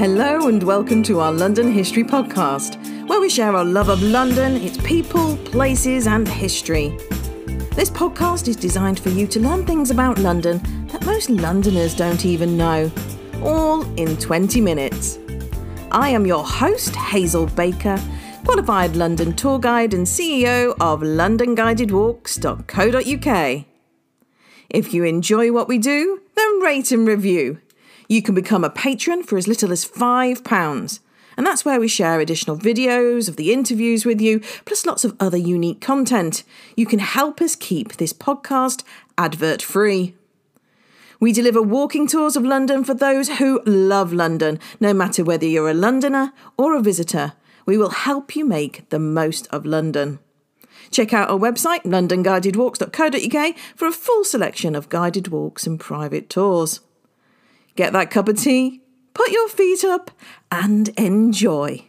Hello and welcome to our London History Podcast, where we share our love of London, its people, places, and history. This podcast is designed for you to learn things about London that most Londoners don't even know, all in 20 minutes. I am your host, Hazel Baker, qualified London tour guide and CEO of LondonGuidedWalks.co.uk. If you enjoy what we do, then rate and review. You can become a patron for as little as £5. And that's where we share additional videos of the interviews with you, plus lots of other unique content. You can help us keep this podcast advert free. We deliver walking tours of London for those who love London, no matter whether you're a Londoner or a visitor. We will help you make the most of London. Check out our website, londonguidedwalks.co.uk, for a full selection of guided walks and private tours. Get that cup of tea, put your feet up, and enjoy.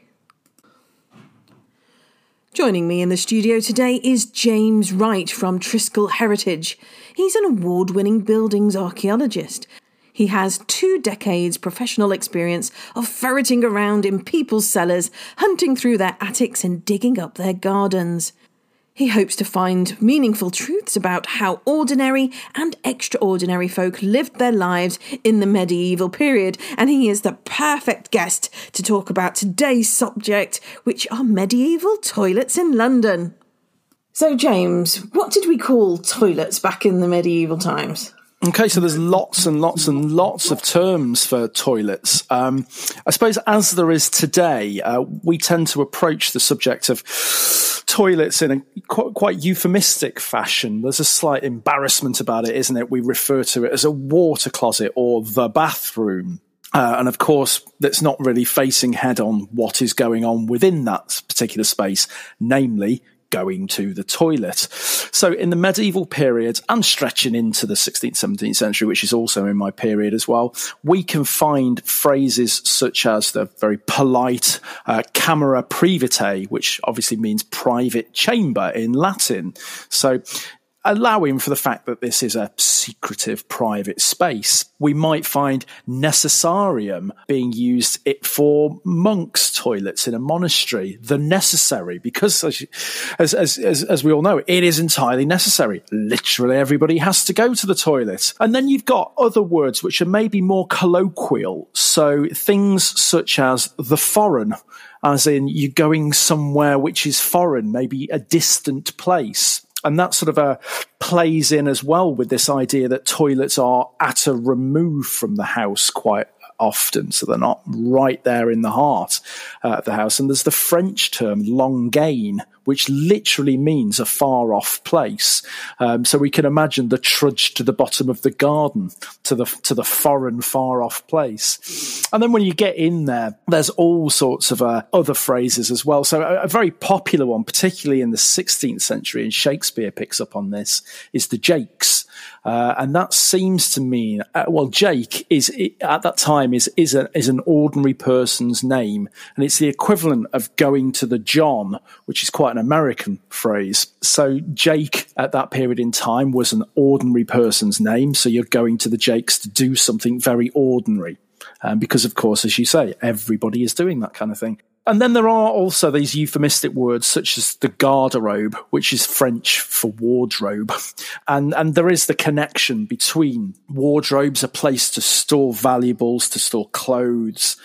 Joining me in the studio today is James Wright from Triskele Heritage. He's an award winning buildings archaeologist. He has two decades professional experience of ferreting around in people's cellars, hunting through their attics, and digging up their gardens. He hopes to find meaningful truths about how ordinary and extraordinary folk lived their lives in the medieval period, and he is the perfect guest to talk about today's subject, which are medieval toilets in London. So, James, what did we call toilets back in the medieval times? Okay, so there's lots and lots and lots of terms for toilets. Um, I suppose as there is today, uh, we tend to approach the subject of toilets in a quite, quite, euphemistic fashion. There's a slight embarrassment about it, isn't it? We refer to it as a water closet or the bathroom. Uh, and of course, that's not really facing head on what is going on within that particular space, namely going to the toilet. So in the medieval period and stretching into the 16th, 17th century, which is also in my period as well, we can find phrases such as the very polite uh, camera private, which obviously means private chamber in Latin. So allowing for the fact that this is a secretive private space. We might find necessarium being used it for monks' toilets in a monastery, the necessary, because as, as, as, as, we all know, it is entirely necessary. Literally everybody has to go to the toilet. And then you've got other words which are maybe more colloquial. So things such as the foreign, as in you're going somewhere which is foreign, maybe a distant place and that sort of uh, plays in as well with this idea that toilets are at a remove from the house quite often, so they're not right there in the heart uh, of the house. And there's the French term longaine, which literally means a far off place. Um, so we can imagine the trudge to the bottom of the garden, to the to the foreign far off place. And then when you get in there, there's all sorts of uh, other phrases as well. So a, a, very popular one, particularly in the 16th century, and Shakespeare picks up on this, is the jakes. Uh, and that seems to mean, uh, well, Jake is at that time is is a, is an ordinary person's name, and it's the equivalent of going to the John, which is quite an American phrase. So Jake at that period in time was an ordinary person's name. So you're going to the Jakes to do something very ordinary. Um, because of course, as you say, everybody is doing that kind of thing. And then there are also these euphemistic words such as the garderobe, which is French for wardrobe. And, and there is the connection between wardrobes, a place to store valuables, to store clothes,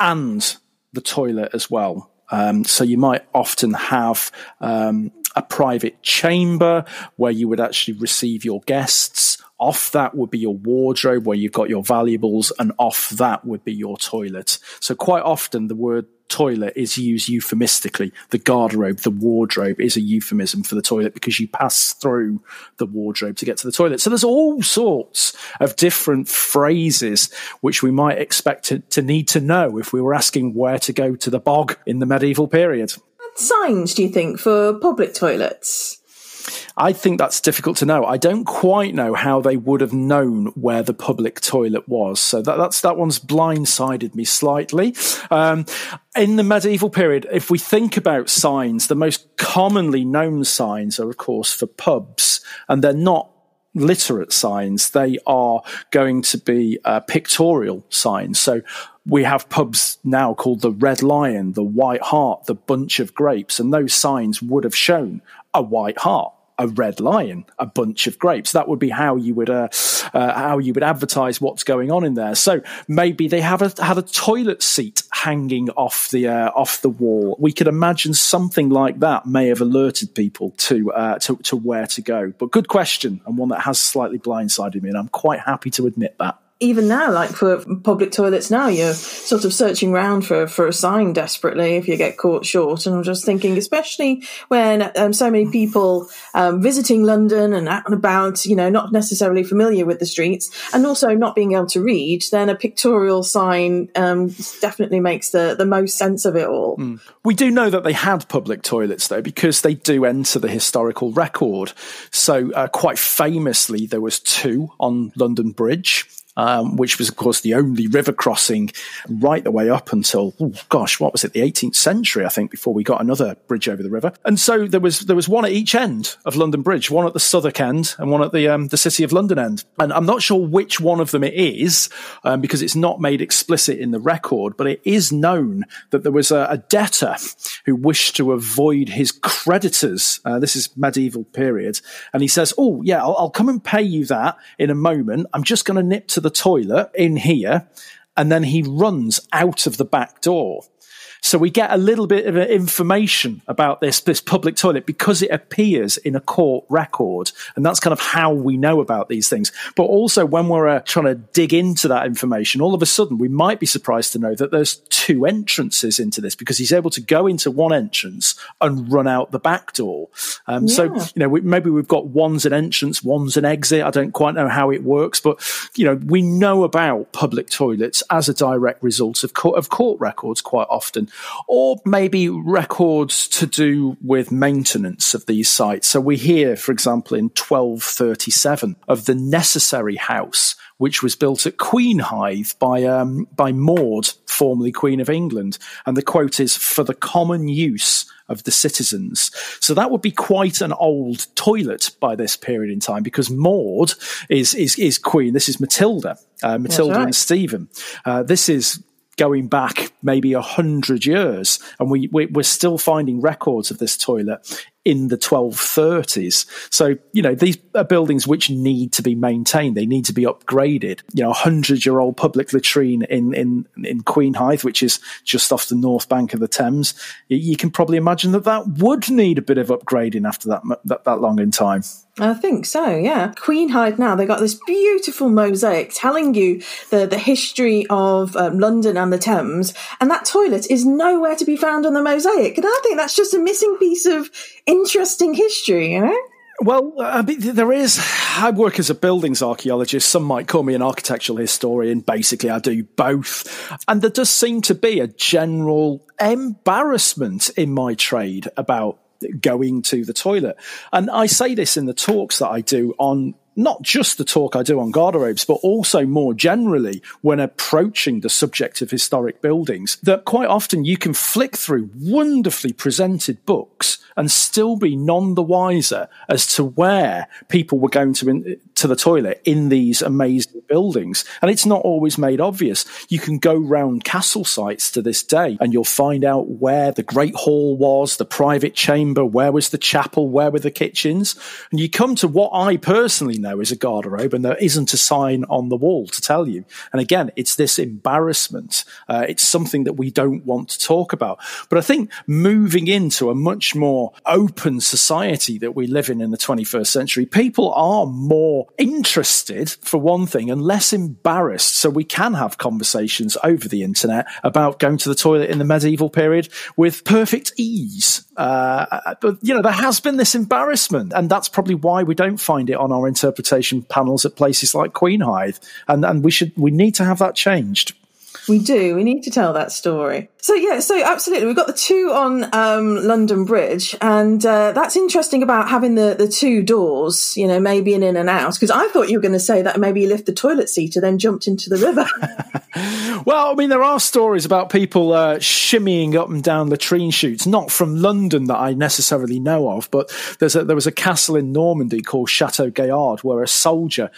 and the toilet as well. Um, so you might often have um, a private chamber where you would actually receive your guests. Off that would be your wardrobe where you've got your valuables, and off that would be your toilet. So quite often the word toilet is used euphemistically. The garderobe, the wardrobe is a euphemism for the toilet because you pass through the wardrobe to get to the toilet. So there's all sorts of different phrases which we might expect to, to need to know if we were asking where to go to the bog in the medieval period. Signs, do you think, for public toilets? I think that's difficult to know. I don't quite know how they would have known where the public toilet was. So that, that's, that one's blindsided me slightly. Um, in the medieval period, if we think about signs, the most commonly known signs are, of course, for pubs, and they're not literate signs. They are going to be uh, pictorial signs. So we have pubs now called the Red Lion, the White Hart, the Bunch of Grapes, and those signs would have shown a white hart a red lion, a bunch of grapes. That would be how you would uh, uh, how you would advertise what's going on in there. So maybe they have a had a toilet seat hanging off the uh, off the wall. We could imagine something like that may have alerted people to uh, to to where to go. But good question and one that has slightly blindsided me, and I'm quite happy to admit that even now, like for public toilets now, you're sort of searching around for, for a sign desperately if you get caught short. And I'm just thinking, especially when um, so many people um, visiting London and out and about, you know, not necessarily familiar with the streets and also not being able to read, then a pictorial sign um, definitely makes the, the most sense of it all. Mm. We do know that they had public toilets though, because they do enter the historical record. So uh, quite famously, there was two on London Bridge um, which was, of course, the only river crossing right the way up until, oh, gosh, what was it, the 18th century, I think, before we got another bridge over the river. And so there was there was one at each end of London Bridge, one at the Southwark end and one at the um, the City of London end. And I'm not sure which one of them it is um, because it's not made explicit in the record, but it is known that there was a, a debtor who wished to avoid his creditors. Uh, this is medieval period, and he says, "Oh yeah, I'll, I'll come and pay you that in a moment. I'm just going to nip to the toilet in here, and then he runs out of the back door. So we get a little bit of information about this, this public toilet because it appears in a court record. And that's kind of how we know about these things. But also when we're uh, trying to dig into that information, all of a sudden we might be surprised to know that there's two entrances into this because he's able to go into one entrance and run out the back door. Um, yeah. So, you know, we, maybe we've got one's an entrance, one's an exit. I don't quite know how it works, but, you know, we know about public toilets as a direct result of court, of court records quite often or maybe records to do with maintenance of these sites. So we hear, for example, in 1237 of the necessary house, which was built at Queenhithe by um, by Maud, formerly Queen of England, and the quote is for the common use of the citizens. So that would be quite an old toilet by this period in time because Maud is is, is Queen. This is Matilda, uh, Matilda right. and Stephen. Uh, this is going back maybe a hundred years, and we, we are still finding records of this toilet in the 1230s. So, you know, these are buildings which need to be maintained. They need to be upgraded. You know, a hundred year old public latrine in, in, in Queenhithe, which is just off the north bank of the Thames. You can probably imagine that that would need a bit of upgrading after that, that, that long in time. I think so, yeah. Queenhithe now, they got this beautiful mosaic telling you the, the history of um, London and the Thames, and that toilet is nowhere to be found on the mosaic. And I think that's just a missing piece of interesting history, you know? Well, uh, there is. I work as a buildings archaeologist. Some might call me an architectural historian. Basically, I do both. And there does seem to be a general embarrassment in my trade about going to the toilet. And I say this in the talks that I do on not just the talk I do on garderobes, but also more generally when approaching the subject of historic buildings, that quite often you can flick through wonderfully presented books and still be none the wiser as to where people were going to to the toilet in these amazing buildings. And it's not always made obvious. You can go round castle sites to this day and you'll find out where the great hall was, the private chamber, where was the chapel, where were the kitchens. And you come to what I personally know is a garderobe and there isn't a sign on the wall to tell you. And again, it's this embarrassment. Uh, it's something that we don't want to talk about. But I think moving into a much more open society that we live in in the 21st century, people are more interested, for one thing, and less embarrassed. So we can have conversations over the internet about going to the toilet in the medieval period with perfect ease. Uh, but, you know, there has been this embarrassment, and that's probably why we don't find it on our interpretation panels at places like Queenhithe. And, and we should, we need to have that changed. We do. We need to tell that story. So yeah, so absolutely, we've got the two on um, London Bridge, and uh, that's interesting about having the the two doors. You know, maybe an in and out. Because I thought you were going to say that maybe you lift the toilet seat and then jumped into the river. well, I mean, there are stories about people uh, shimmying up and down latrine chutes, not from London that I necessarily know of, but there's a, there was a castle in Normandy called Chateau Gaillard where a soldier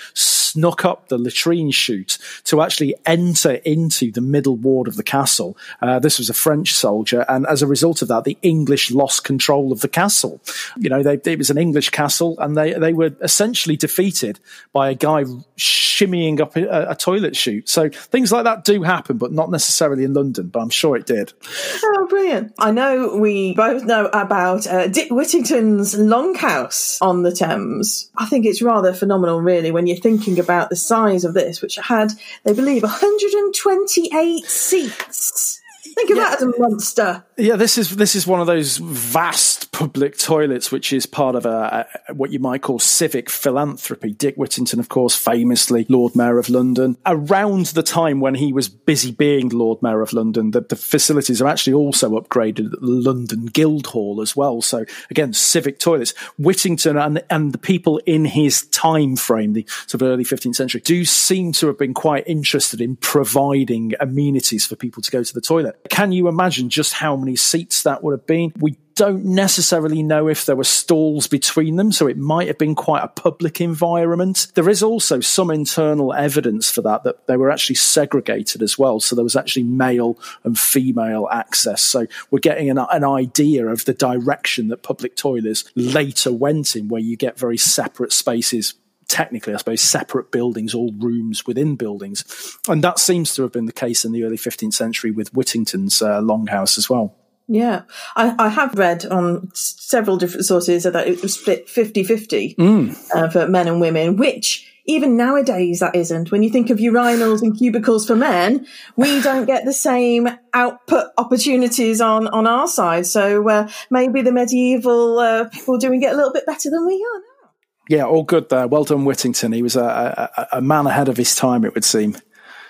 snuck up the latrine chute to actually enter into the middle ward of the castle. Uh, this was a French soldier, and as a result of that, the English lost control of the castle. You know, they, it was an English castle, and they they were essentially defeated by a guy shimmying up a, a toilet chute. So things like that do happen, but not necessarily in London. But I'm sure it did. Oh, brilliant! I know we both know about uh, Dick Whittington's Longhouse on the Thames. I think it's rather phenomenal, really, when you're thinking about the size of this, which had, they believe, 128 seats. Think of yeah. that as a monster. Yeah, this is this is one of those vast public toilets, which is part of a, a, what you might call civic philanthropy. Dick Whittington, of course, famously Lord Mayor of London. Around the time when he was busy being Lord Mayor of London, the, the facilities are actually also upgraded at the London Guildhall as well. So again, civic toilets. Whittington and and the people in his time frame, the sort of early 15th century, do seem to have been quite interested in providing amenities for people to go to the toilet. Can you imagine just how many seats that would have been? We don't necessarily know if there were stalls between them, so it might have been quite a public environment. There is also some internal evidence for that, that they were actually segregated as well. So there was actually male and female access. So we're getting an, an idea of the direction that public toilets later went in, where you get very separate spaces technically, I suppose, separate buildings, all rooms within buildings. And that seems to have been the case in the early 15th century with Whittington's uh, longhouse as well. Yeah, I, I, have read on several different sources that it was split 50 50 mm. uh, for men and women, which even nowadays that isn't. When you think of urinals and cubicles for men, we don't get the same output opportunities on, on our side. So uh, maybe the medieval uh, people doing it a little bit better than we are now. Yeah, all good there. Well done, Whittington. He was a, a, a man ahead of his time, it would seem.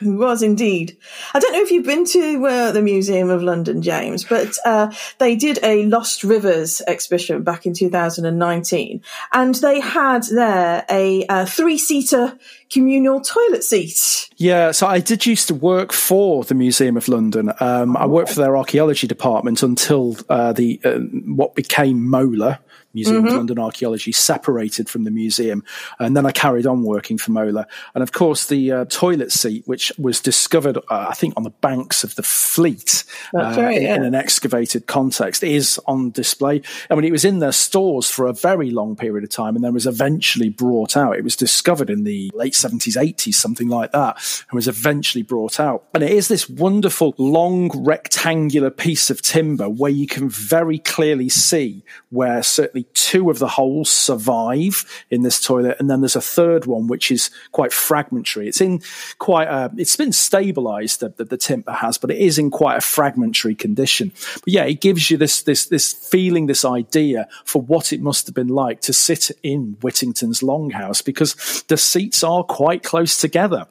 He was indeed. I don't know if you've been to uh, the Museum of London, James, but uh, they did a Lost Rivers exhibition back in 2019, and they had there a, a three-seater communal toilet seat. Yeah, so I did used to work for the Museum of London. Um, I worked for their archaeology department until uh, the uh, what became MOLA, Museum mm-hmm. of London Archaeology, separated from the museum. And then I carried on working for MOLA. And of course, the uh, toilet seat, which was discovered, uh, I think, on the banks of the Fleet uh, right, yeah. in an excavated context, is on display. I mean, it was in their stores for a very long period of time and then was eventually brought out. It was discovered in the late 70s, 80s, something like that, and was eventually brought out. And it is this wonderful, long, rectangular piece of timber where you can very clearly see where certainly two of the holes survive in this toilet, and then there's a third one which is quite fragmentary. It's in quite a, it's been stabilized that the, the, timber has, but it is in quite a fragmentary condition. But yeah, it gives you this this this feeling, this idea for what it must have been like to sit in Whittington's longhouse because the seats are quite close together.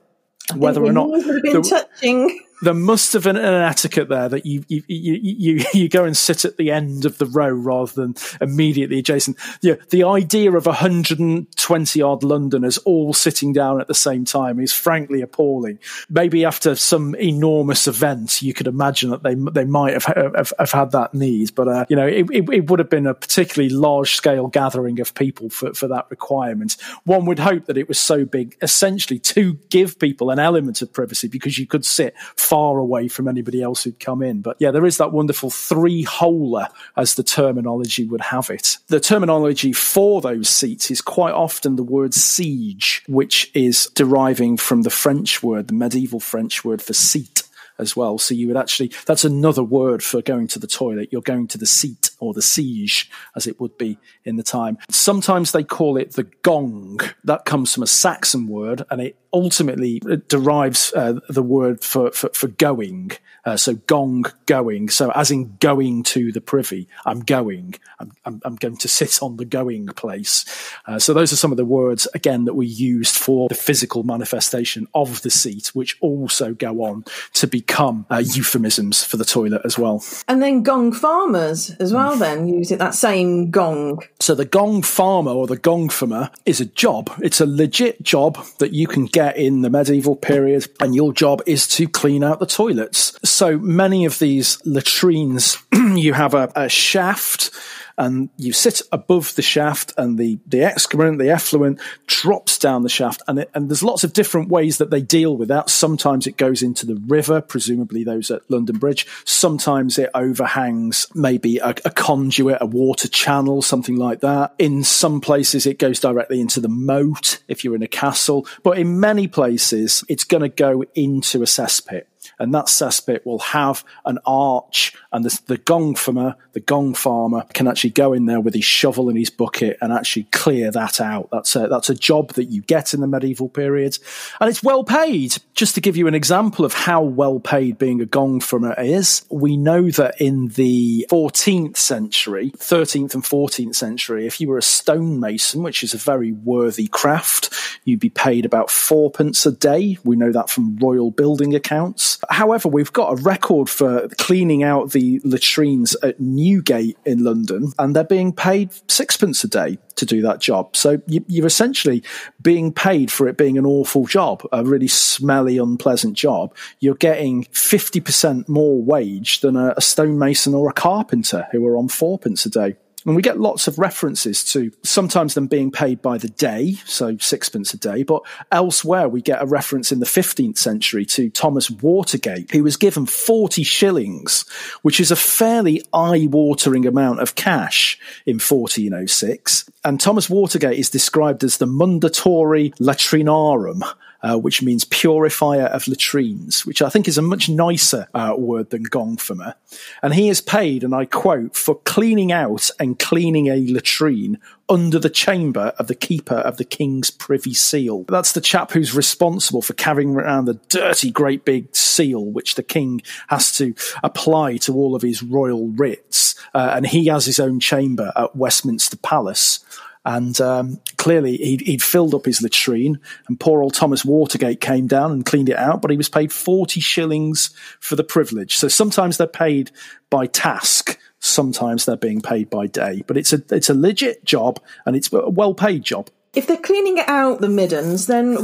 Whether or not the, touching there must have been an etiquette there that you, you you, you you go and sit at the end of the row rather than immediately adjacent. Yeah, the idea of 120 odd Londoners all sitting down at the same time is frankly appalling. Maybe after some enormous event, you could imagine that they they might have have, have had that need, but uh, you know it, it, it would have been a particularly large scale gathering of people for for that requirement. One would hope that it was so big, essentially to give people an element of privacy because you could sit far away from anybody else who'd come in. But yeah, there is that wonderful three holer, as the terminology would have it. The terminology for those seats is quite often the word siege, which is deriving from the French word, the medieval French word for seat as well. So you would actually, that's another word for going to the toilet. You're going to the seat or the siege, as it would be in the time. Sometimes they call it the gong. That comes from a Saxon word, and it ultimately derives uh, the word for, for, for going. Uh, so gong going. So as in going to the privy, I'm going. I'm, I'm, I'm going to sit on the going place. Uh, so those are some of the words again that we used for the physical manifestation of the seat, which also go on to become uh, euphemisms for the toilet as well. And then gong farmers as well. Then use it that same gong. So the gong farmer or the gong farmer is a job. It's a legit job that you can get in the medieval period, and your job is to clean out the toilets. So many of these latrines, you have a, a shaft and you sit above the shaft and the, the excrement, the effluent drops down the shaft. And, it, and there's lots of different ways that they deal with that. Sometimes it goes into the river, presumably those at London Bridge. Sometimes it overhangs maybe a, a conduit, a water channel, something like that. In some places, it goes directly into the moat if you're in a castle. But in many places, it's going to go into a cesspit and that cesspit will have an arch, and the, the gong farmer, the gong farmer, can actually go in there with his shovel and his bucket and actually clear that out. That's a that's a job that you get in the medieval period, and it's well paid. Just to give you an example of how well paid being a gong farmer is, we know that in the 14th century, 13th and 14th century, if you were a stonemason, which is a very worthy craft, you'd be paid about fourpence a day. We know that from royal building accounts. However, we've got a record for cleaning out the latrines at Newgate in London, and they're being paid sixpence a day to do that job. So you, are essentially being paid for it being an awful job, a really smelly, unpleasant job. You're getting 50% more wage than a, a stonemason or a carpenter who are on fourpence a day. And we get lots of references to sometimes them being paid by the day, so sixpence a day, but elsewhere we get a reference in the 15th century to Thomas Watergate, who was given 40 shillings, which is a fairly eye watering amount of cash in 1406. And Thomas Watergate is described as the mundatori latrinarum, uh, which means purifier of latrines, which I think is a much nicer uh, word than gong farmer. And he is paid, and I quote, for cleaning out and cleaning a latrine under the chamber of the keeper of the king's privy seal. That's the chap who's responsible for carrying around the dirty, great big seal, which the king has to apply to all of his royal writs. Uh, and he has his own chamber at Westminster Palace. And um, clearly, he'd, he'd, filled up his latrine, and poor old Thomas Watergate came down and cleaned it out, but he was paid 40 shillings for the privilege. So sometimes they're paid by task, sometimes they're being paid by day. But it's a, it's a legit job, and it's a well paid job. If they're cleaning it out the middens, then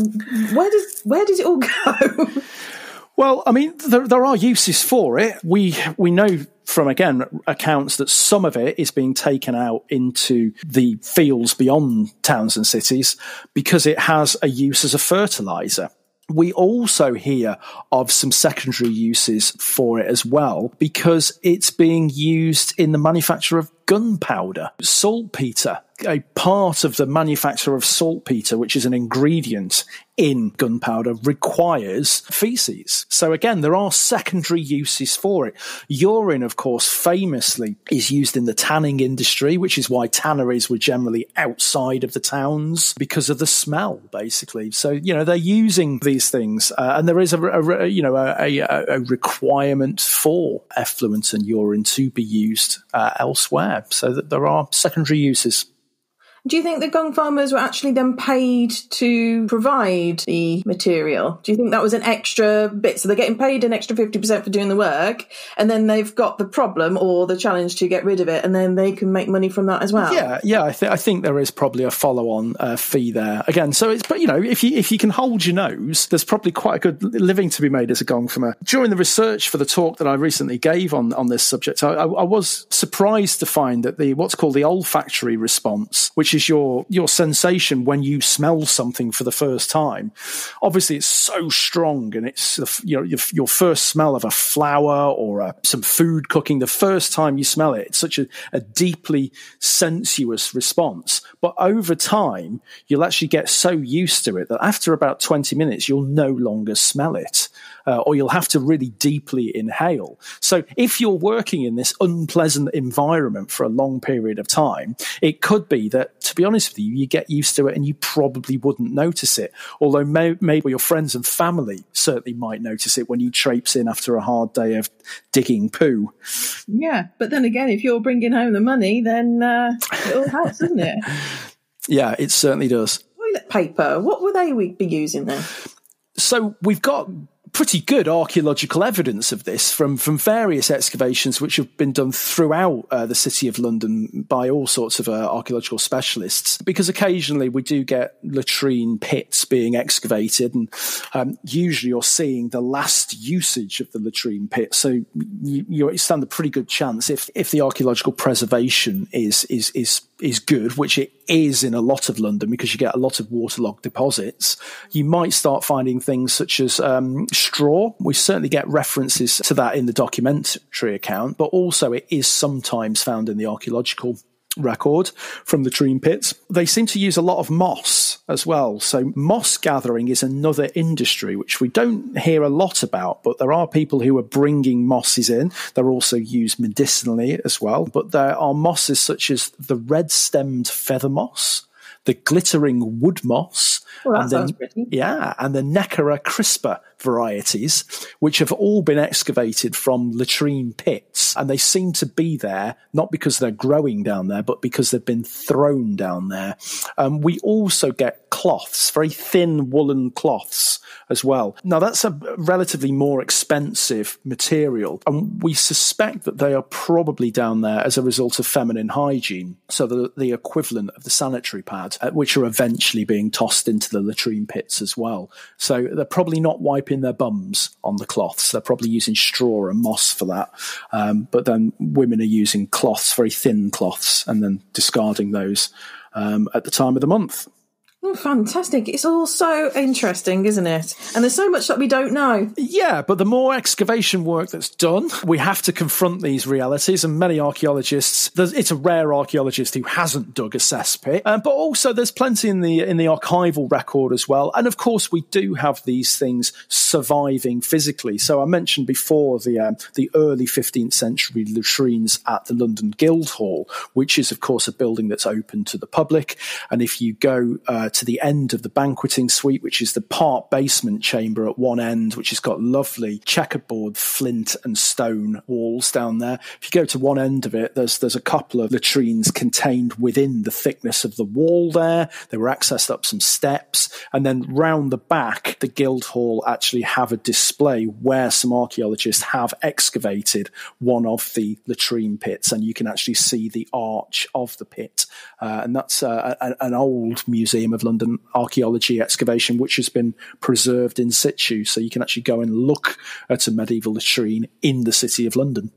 where does where does it all go? Well, I mean, there, there are uses for it. We we know from again accounts that some of it is being taken out into the fields beyond towns and cities because it has a use as a fertilizer. We also hear of some secondary uses for it as well because it's being used in the manufacture of gunpowder, saltpeter, a part of the manufacture of saltpeter, which is an ingredient in gunpowder, requires feces. So again, there are secondary uses for it. Urine, of course, famously is used in the tanning industry, which is why tanneries were generally outside of the towns because of the smell, basically. So, you know, they're using these things, uh, and there is a, a you know, a, a, requirement for effluent and urine to be used uh, elsewhere. So that there are secondary uses. Do you think the gong farmers were actually then paid to provide the material? Do you think that was an extra bit? So they're getting paid an extra 50% for doing the work, and then they've got the problem or the challenge to get rid of it, and then they can make money from that as well? Yeah, yeah. I, th- I think there is probably a follow on uh, fee there. Again, so it's, but you know, if you, if you can hold your nose, there's probably quite a good living to be made as a gong farmer. During the research for the talk that I recently gave on, on this subject, I, I, I was surprised to find that the what's called the olfactory response, which is your your sensation when you smell something for the first time. Obviously, it's so strong, and it's you know your, your first smell of a flower or a, some food cooking. The first time you smell it, it's such a, a deeply sensuous response. But over time, you'll actually get so used to it that after about twenty minutes, you'll no longer smell it. Uh, or you'll have to really deeply inhale. So if you're working in this unpleasant environment for a long period of time, it could be that, to be honest with you, you get used to it and you probably wouldn't notice it. Although may- maybe your friends and family certainly might notice it when you traipse in after a hard day of digging poo. Yeah, but then again, if you're bringing home the money, then uh, it all helps, doesn't it? Yeah, it certainly does. Toilet paper. What would they we be using then? So we've got pretty good archaeological evidence of this from, from various excavations which have been done throughout uh, the city of London by all sorts of uh, archaeological specialists. Because occasionally we do get latrine pits being excavated, and um, usually you're seeing the last usage of the latrine pit. So you, you stand a pretty good chance if if the archaeological preservation is is is is good, which it is in a lot of London because you get a lot of waterlogged deposits, you might start finding things such as um, straw. We certainly get references to that in the documentary account, but also it is sometimes found in the archaeological record from the Dream Pits. They seem to use a lot of moss as well. So, moss gathering is another industry which we don't hear a lot about, but there are people who are bringing mosses in. They're also used medicinally as well. But there are mosses such as the red stemmed feather moss, the glittering wood moss, Well, that and sounds then, pretty. yeah, and the Neckera crispa varieties, which have all been excavated from latrine pits, and they seem to be there not because they're growing down there, but because they've been thrown down there. Um, we also get cloths, very thin woolen cloths as well. Now that's a relatively more expensive material, and we suspect that they are probably down there as a result of feminine hygiene, so the, the equivalent of the sanitary pad, uh, which are eventually being tossed into the latrine pits as well. So they're probably not wiping their bums on the cloths. They're probably using straw and moss for that. Um, but then women are using cloths, very thin cloths, and then discarding those um, at the time of the month. Oh, fantastic. It's all so interesting, isn't it? And there's so much that we don't know. Yeah, but the more excavation work that's done, we have to confront these realities. And many archaeologists, it's a rare archaeologist who hasn't dug a cesspit. Um, but also, there's plenty in the in the archival record as well. And of course, we do have these things surviving physically. So I mentioned before the um, the early 15th century latrines at the London Guildhall, which is of course a building that's open to the public. And if you go uh, to the end of the banqueting suite, which is the part basement chamber at one end, which has got lovely checkerboard flint and stone walls down there. If you go to one end of it, there's there's a couple of latrines contained within the thickness of the wall there. They were accessed up some steps, and then round the back, the Guildhall actually have a display where some archaeologists have excavated one of the latrine pits, and you can actually see the arch of the pit, uh, and that's uh, an old museum of London archaeology excavation which has been preserved in situ, so you can actually go and look at a medieval latrine in the city of London.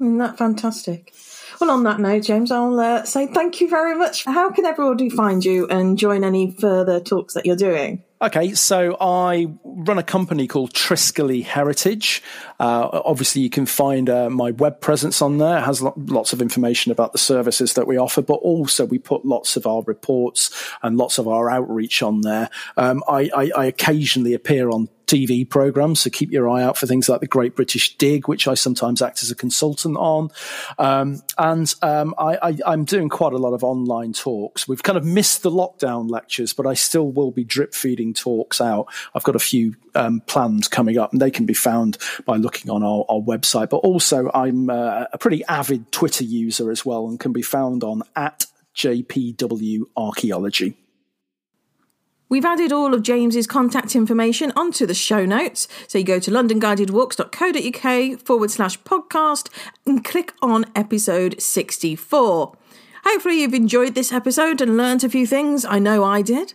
Isn't that fantastic? Well, on that note, James, I'll uh, say thank you very much. How can everybody find you and join any further talks that you're doing? Okay, so I run a company called Triskele Heritage. Uh, obviously, you can find uh, my web presence on there. It has lo- lots of information about the services that we offer, but also we put lots of our reports and lots of our outreach on there. Um, I, I, I occasionally appear on TV programs, so keep your eye out for things like the Great British Dig, which I sometimes act as a consultant on. Um, and um, I, I'm doing quite a lot of online talks. We've kind of missed the lockdown lectures, but I still will be drip feeding talks out. I've got a few um, coming up, and they can be found by looking on our, our website. But also, I'm uh, a pretty avid Twitter user as well, and can be found on at JPW Archaeology. We've added all of James's contact information onto the show notes. So you go to londonguidedwalks.co.uk forward slash podcast and click on episode 64. Hopefully, you've enjoyed this episode and learnt a few things. I know I did.